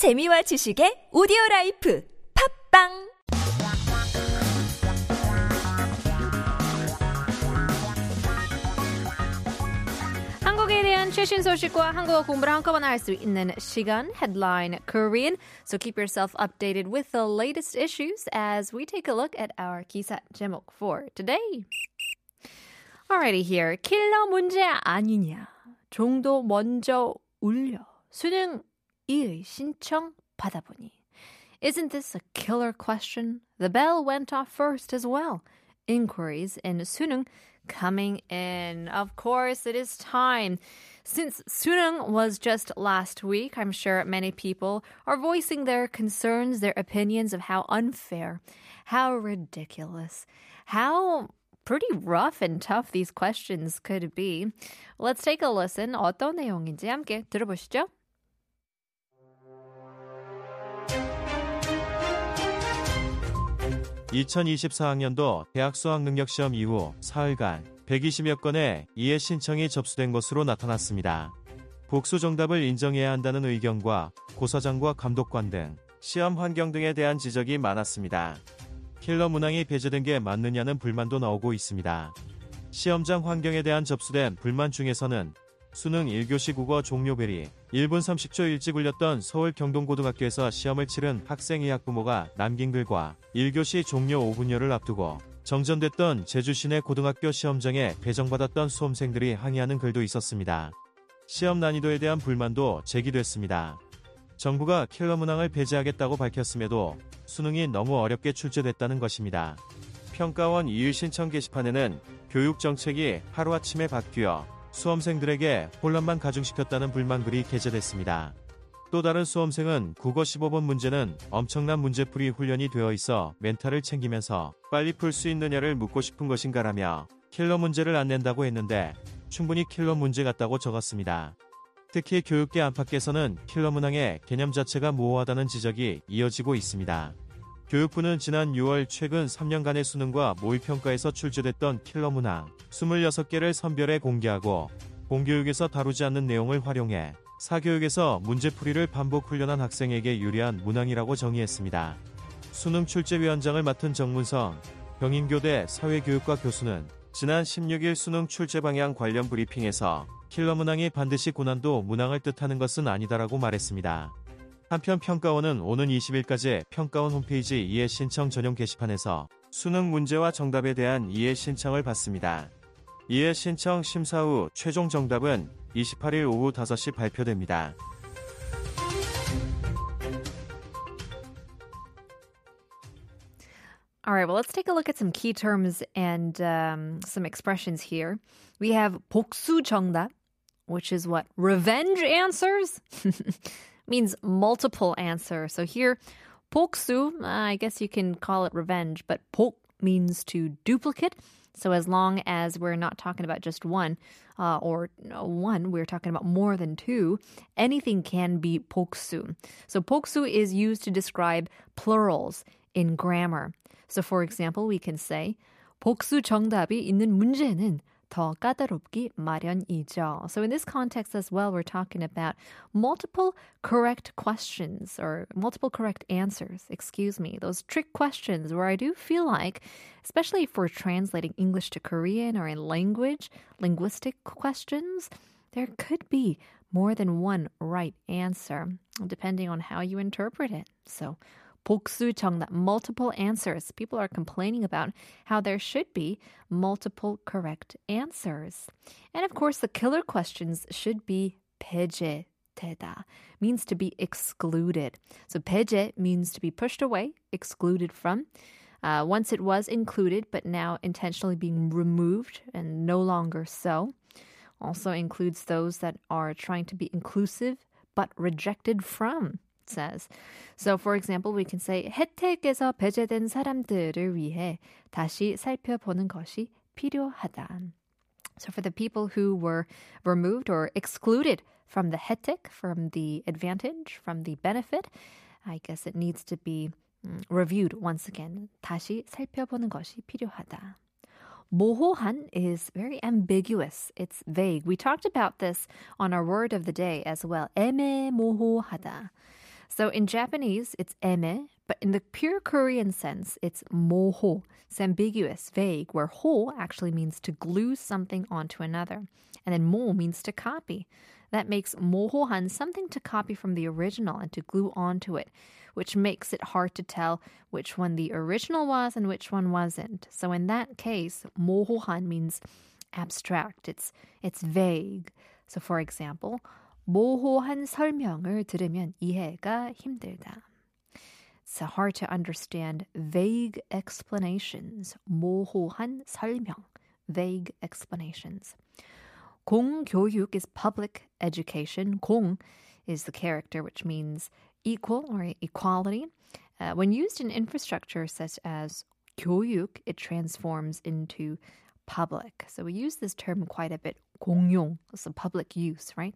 재미와 지식의 오디오 라이프 팝빵 한국에 대한 최신 소식과 한국어 공부를 한꺼번에 할 수 있는 시간 Headline Korean. So keep yourself updated with the latest issues as we take a look at our 기사 제목 for today. Alrighty here. 킬러 문제 아니냐. 종도 먼저 울려. 수능 2의 신청 받아보니. Isn't this a killer question? The bell went off first as well. Inquiries in 수능 coming in. Of course, it is time. Since Sunung was just last week, I'm sure many people are voicing their concerns, their opinions of how unfair, how ridiculous, how pretty rough and tough these questions could be. Let's take a listen. 어떤 내용인지 함께 들어보시죠. 2024학년도 대학 수학 능력 시험 이후 사흘간 120여 건의 이해 신청이 접수된 것으로 나타났습니다. 복수 정답을 인정해야 한다는 의견과 고사장과 감독관 등 시험 환경 등에 대한 지적이 많았습니다. 킬러 문항이 배제된 게 맞느냐는 불만도 나오고 있습니다. 시험장 환경에 대한 접수된 불만 중에서는 수능 1교시 국어 종료벨이 1분 30초 일찍 울렸던 서울 경동고등학교에서 시험을 치른 학생 의 학부모가 남긴 글과 1교시 종료 5분여를 앞두고 정전됐던 제주 시내 고등학교 시험장에 배정받았던 수험생들이 항의하는 글도 있었습니다. 시험 난이도에 대한 불만도 제기됐습니다. 정부가 킬러 문항을 배제하겠다고 밝혔음에도 수능이 너무 어렵게 출제됐다는 것입니다. 평가원 이의 신청 게시판에는 교육 정책이 하루아침에 바뀌어 수험생들에게 혼란만 가중시켰다는 불만글이 게재됐습니다. 또 다른 수험생은 국어 15번 문제는 엄청난 문제풀이 훈련이 되어 있어 멘탈을 챙기면서 빨리 풀 수 있느냐를 묻고 싶은 것인가라며 킬러 문제를 안 낸다고 했는데 충분히 킬러 문제 같다고 적었습니다. 특히 교육계 안팎에서는 킬러 문항의 개념 자체가 모호하다는 지적이 이어지고 있습니다. 교육부는 지난 6월 최근 3년간의 수능과 모의평가에서 출제됐던 킬러 문항 26개를 선별해 공개하고 공교육에서 다루지 않는 내용을 활용해 사교육에서 문제풀이를 반복 훈련한 학생에게 유리한 문항이라고 정의했습니다. 수능 출제위원장을 맡은 정문성 경인교대 사회교육과 교수는 지난 16일 수능 출제 방향 관련 브리핑에서 킬러 문항이 반드시 고난도 문항을 뜻하는 것은 아니다라고 말했습니다. 한편 평가원은 오는 20일까지 평가원 홈페이지 이해 신청 전용 게시판에서 수능 문제와 정답에 대한 이해 신청을 받습니다. 이해 신청 심사 후 최종 정답은 28일 오후 5시 발표됩니다. All right, well, let's take a look at some key terms and um, some expressions here. We have 복수 정답, which is what? Revenge answers? means multiple answer. So here, 복수, uh, I guess you can call it revenge, but 복 means to duplicate. So as long as we're not talking about just one, uh, or no, one, we're talking about more than two, anything can be 복수. So 복수 is used to describe plurals in grammar. So for example, we can say 복수 정답이 있는 문제는 더 까다롭기 마련이죠. So in this context as well, we're talking about multiple correct questions or multiple correct answers. Excuse me, those trick questions where I do feel like, especially for translating English to Korean or in language, linguistic questions, there could be more than one right answer depending on how you interpret it. So 복수 정답, multiple answers. People are complaining about how there should be multiple correct answers. And of course, the killer questions should be 되다 means to be excluded. So 폐제 means to be pushed away, excluded from. Uh, once it was included, but now intentionally being removed and no longer so. Also includes those that are trying to be inclusive but rejected from says. So, for example, we can say 혜택에서 배제된 사람들을 위해 다시 살펴보는 것이 필요하다. So, for the people who were removed or excluded from the 혜택, from the advantage, from the benefit, I guess it needs to be reviewed once again. 다시 살펴보는 것이 필요하다. 모호한 is very ambiguous. It's vague. We talked about this on our word of the day as well. 애매모호하다. So in Japanese, it's eme, but in the pure Korean sense, it's moho. It's ambiguous, vague, where ho actually means to glue something onto another. And then mo means to copy. That makes mohohan something to copy from the original and to glue onto it, which makes it hard to tell which one the original was and which one wasn't. So in that case, mohohan means abstract. It's it's vague. So for example, 모호한 설명을 들으면 이해가 힘들다. It's hard to understand vague explanations. 모호한 설명, vague explanations. 공교육 is public education. 공 is the character, which means equal or equality. Uh, when used in infrastructure such as 교육, it transforms into public. So we use this term quite a bit. 공용, so public use, right?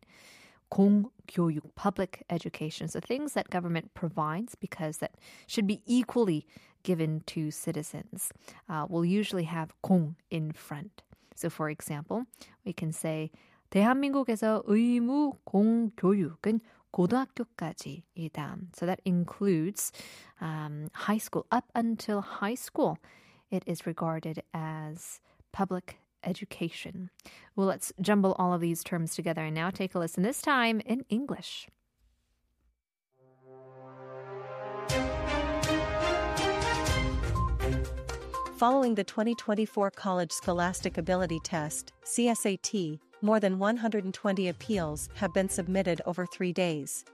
공교육, public education. So things that government provides because that should be equally given to citizens. Uh, will usually have 공 in front. So for example, we can say 대한민국에서 의무 공교육은 고등학교까지이다. So that includes um, high school. Up until high school, it is regarded as public education. Well, let's jumble all of these terms together and now take a listen, this time in English. Following the 2024 College Scholastic Ability Test, CSAT, more than 120 appeals have been submitted over three days.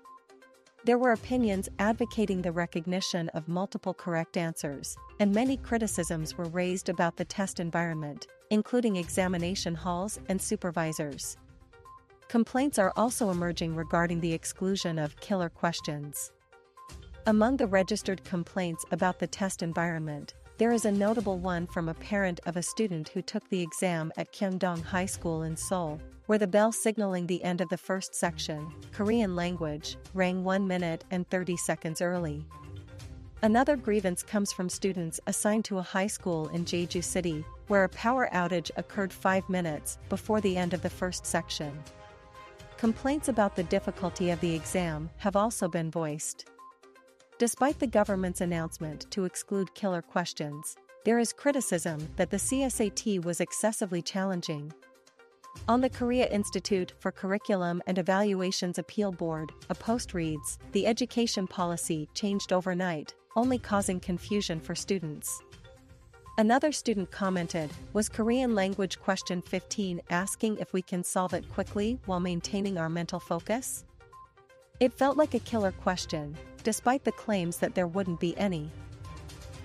There were opinions advocating the recognition of multiple correct answers, and many criticisms were raised about the test environment, including examination halls and supervisors. Complaints are also emerging regarding the exclusion of killer questions. Among the registered complaints about the test environment, there is a notable one from a parent of a student who took the exam at Kyungdong High School in Seoul, where the bell signaling the end of the first section, Korean language, rang 1 minute and 30 seconds early. Another grievance comes from students assigned to a high school in Jeju City, where a power outage occurred five minutes before the end of the first section. Complaints about the difficulty of the exam have also been voiced. Despite the government's announcement to exclude killer questions, there is criticism that the CSAT was excessively challenging. On the Korea Institute for Curriculum and Evaluation's appeal board, a post reads The education policy changed overnight, only causing confusion for students. Another student commented, Was Korean language question 15 asking if we can solve it quickly while maintaining our mental focus? It felt like a killer question, despite the claims that there wouldn't be any.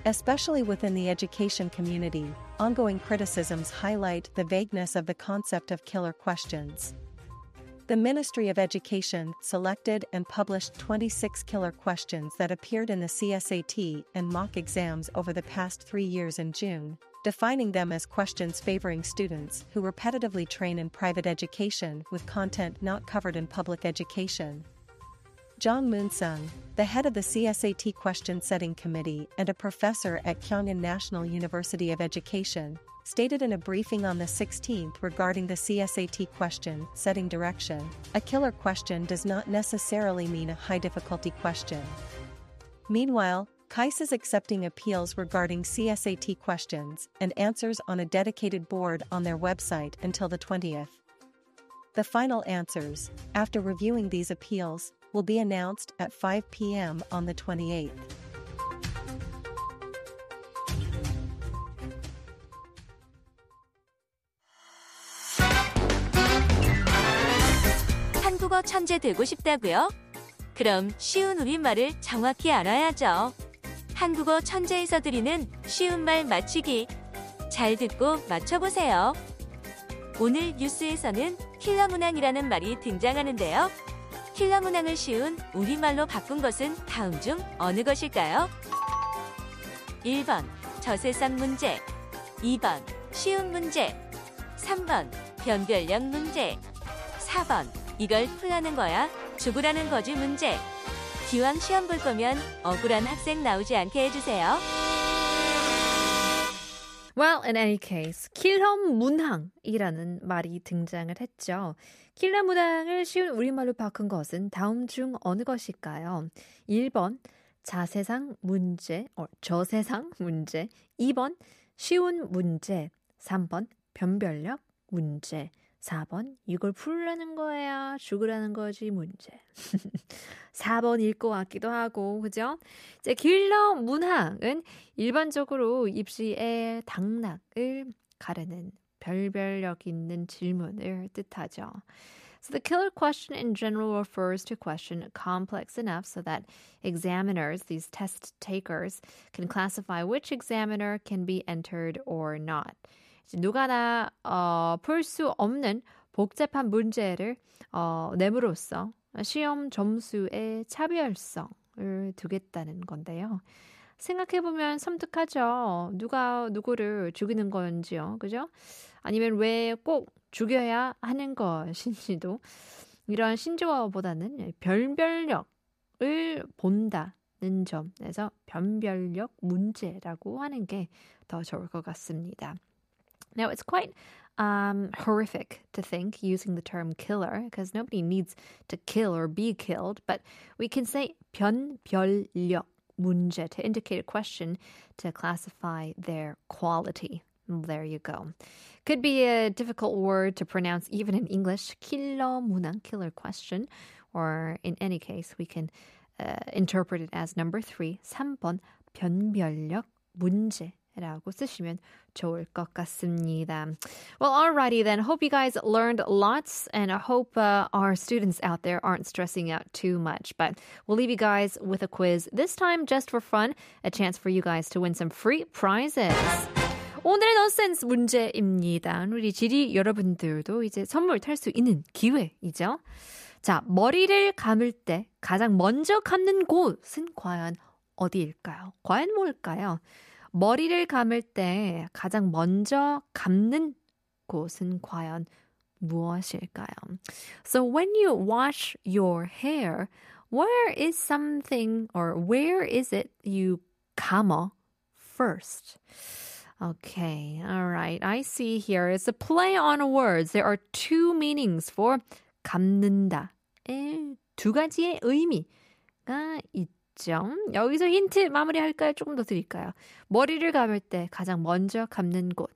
Especially within the education community, ongoing criticisms highlight the vagueness of the concept of killer questions. The Ministry of Education selected and published 26 killer questions that appeared in the CSAT and mock exams over the past three years in June, defining them as questions favoring students who repetitively train in private education with content not covered in public education. Jong Moon-sung, the head of the CSAT question setting committee and a professor at Kyongin National University of Education, stated in a briefing on the 16th regarding the CSAT question setting direction, a killer question does not necessarily mean a high difficulty question. Meanwhile, KAIS is accepting appeals regarding CSAT questions and answers on a dedicated board on their website until the 20th. The final answers, after reviewing these appeals, will be announced at 5 p.m. on the 28th. 한국어 천재 되고? 그럼 쉬운 우리말을 정확히 알아야죠. 한국어 천재에서 드리는 쉬운 말 맞추기. 잘 듣고 맞춰보세요. 오늘 뉴스에서는 킬러 문항이라는 말이 등장하는데요. 킬러 문항을 쉬운 우리말로 바꾼 것은 다음 중 어느 것일까요? 1번 저세상 문제. 2번 쉬운 문제. 3번 변별력 문제. 4번 이걸 풀라는 거야? 죽으라는 거지 문제. 기왕 시험 볼 거면 억울한 학생 나오지 않게 해주세요. Well, in any case, 킬러 문항이라는 말이 등장을 했죠. 킬러 문항을 쉬운 우리말로 바꾼 것은 다음 중 어느 것일까요? 1번 자세상 문제, 어, 저세상 문제, 2번 쉬운 문제, 3번 변별력 문제, 4번 이걸 풀라는 거야, 죽으라는 거지 문제. 4번일 것 같기도 하고, 그죠? 이제 길러 문항은 일반적으로 입시의 당락을 가르는 별별력 있는 질문을 뜻하죠. So the killer question in general refers to a question complex enough so that examiners, these test takers, can classify which examiner can be entered or not. 누가나 어, 풀 수 없는 복잡한 문제를 어, 내므로써 시험 점수의 차별성을 두겠다는 건데요. 생각해보면 섬뜩하죠. 누가 누구를 죽이는 건지요. 그죠? 아니면 왜 꼭 죽여야 하는 것인지도 이런 신조어보다는 변별력을 본다는 점에서 변별력 문제라고 하는 게 더 좋을 것 같습니다. Now, it's quite um, horrific to think using the term killer because nobody needs to kill or be killed, but we can say 변별력 문제 to indicate a question to classify their quality. There you go. Could be a difficult word to pronounce even in English. 킬러 문항, killer question. Or in any case, we can uh, interpret it as number three, 3번 변별력 문제. 라고 쓰시면 좋을 것 같습니다. Well, alrighty then. Hope you guys learned lots and I hope uh, our students out there aren't stressing out too much. But we'll leave you guys with a quiz. This time just for fun, a chance for you guys to win some free prizes. 오늘의 넌센스 문제입니다. 우리 지리 여러분들도 이제 선물 탈 수 있는 기회이죠. 자, 머리를 감을 때 가장 먼저 감는 곳은 과연 어디일까요? 과연 뭘까요? 머리를 감을 때 가장 먼저 감는 곳은 과연 무엇일까요? So when you wash your hair, where is something or where is it you 감아 first? Okay, all right. I see here it's a play on words. There are two meanings for 감는다. 두 가지의 의미가 있죠. 여기서 힌트 마무리할까요? 조금 더 드릴까요? 머리를 감을 때 가장 먼저 감는 곳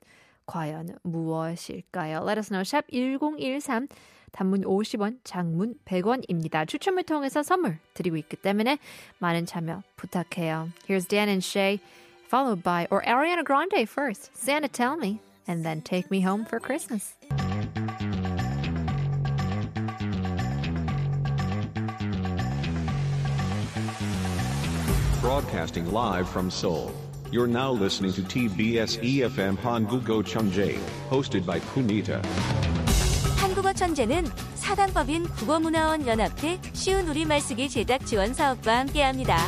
과연 무엇일까요? Let us know. 샵 1013 단문 50원, 장문 100원입니다. 추첨을 통해서 선물 드리고 있기 때문에 많은 참여 부탁해요. Here's Dan and Shay followed by or Ariana Grande first. Santa tell me and then take me home for Christmas. Broadcasting live from Seoul. You're now listening to TBS EFM Hangugo Chungjae, hosted by Punita. 한국어 천재는 사단법인 국어문화원 연합회 쉬운 우리말 쓰기 제작 지원 사업과 함께합니다.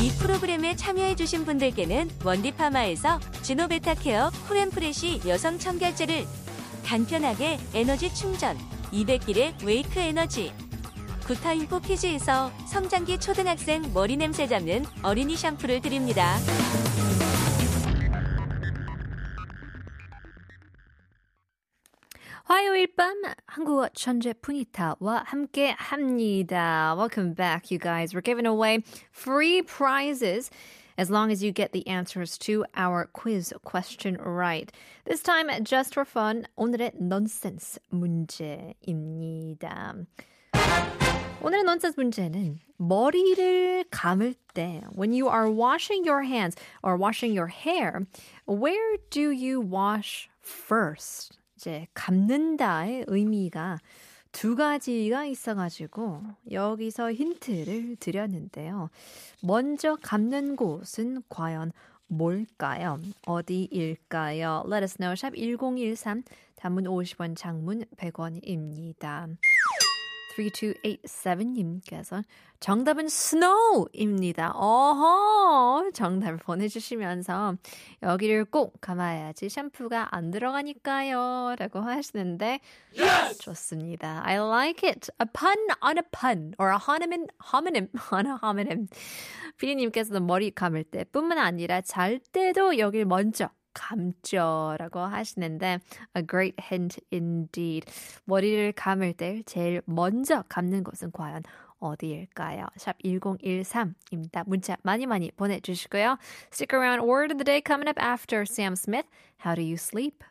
이 프로그램에 참여해주신 분들께는 원디파마에서 지노베타케어 쿨앤프레시 여성 청결제를 간편하게 에너지 충전 200길의 웨이크 에너지 구타인포 피지에서 성장기 초등학생 머리 냄새 잡는 어린이 샴푸를 드립니다. 화요일 밤 한국어 천재 푸니타와 함께 합니다. Welcome back, you guys. We're giving away free prizes as long as you get the answers to our quiz question right. This time, just for fun, 오늘의 nonsense 문제입니다. 오늘의 nonsense 문제는 머리를 감을 때 when you are washing your hands or washing your hair, where do you wash first? 이제 감는다의 의미가 두 가지가 있어가지고 여기서 힌트를 드렸는데요. 먼저 감는 곳은 과연 뭘까요? 어디일까요? Let us know. 샵 1013 단문 50원 장문 100원입니다. 3287님께서 정답은 snow입니다. 어허! 정답을 보내주시면서 여기를 꼭 감아야지 샴푸가 안 들어가니까요. 라고 하시는데 yes! 좋습니다. I like it. A pun on a pun or a homonym, homonym on a homonym. 피디님께서는 머리 감을 때 뿐만 아니라 잘 때도 여길 먼저 감죠라고 하시는데 a great hint indeed. 머리를 감을 때 제일 먼저 감는 곳은 과연 어디일까요? 샵 1013입니다. 문자 많이 많이 보내주시고요. Stick around. Word of the day coming up after Sam Smith. How do you sleep?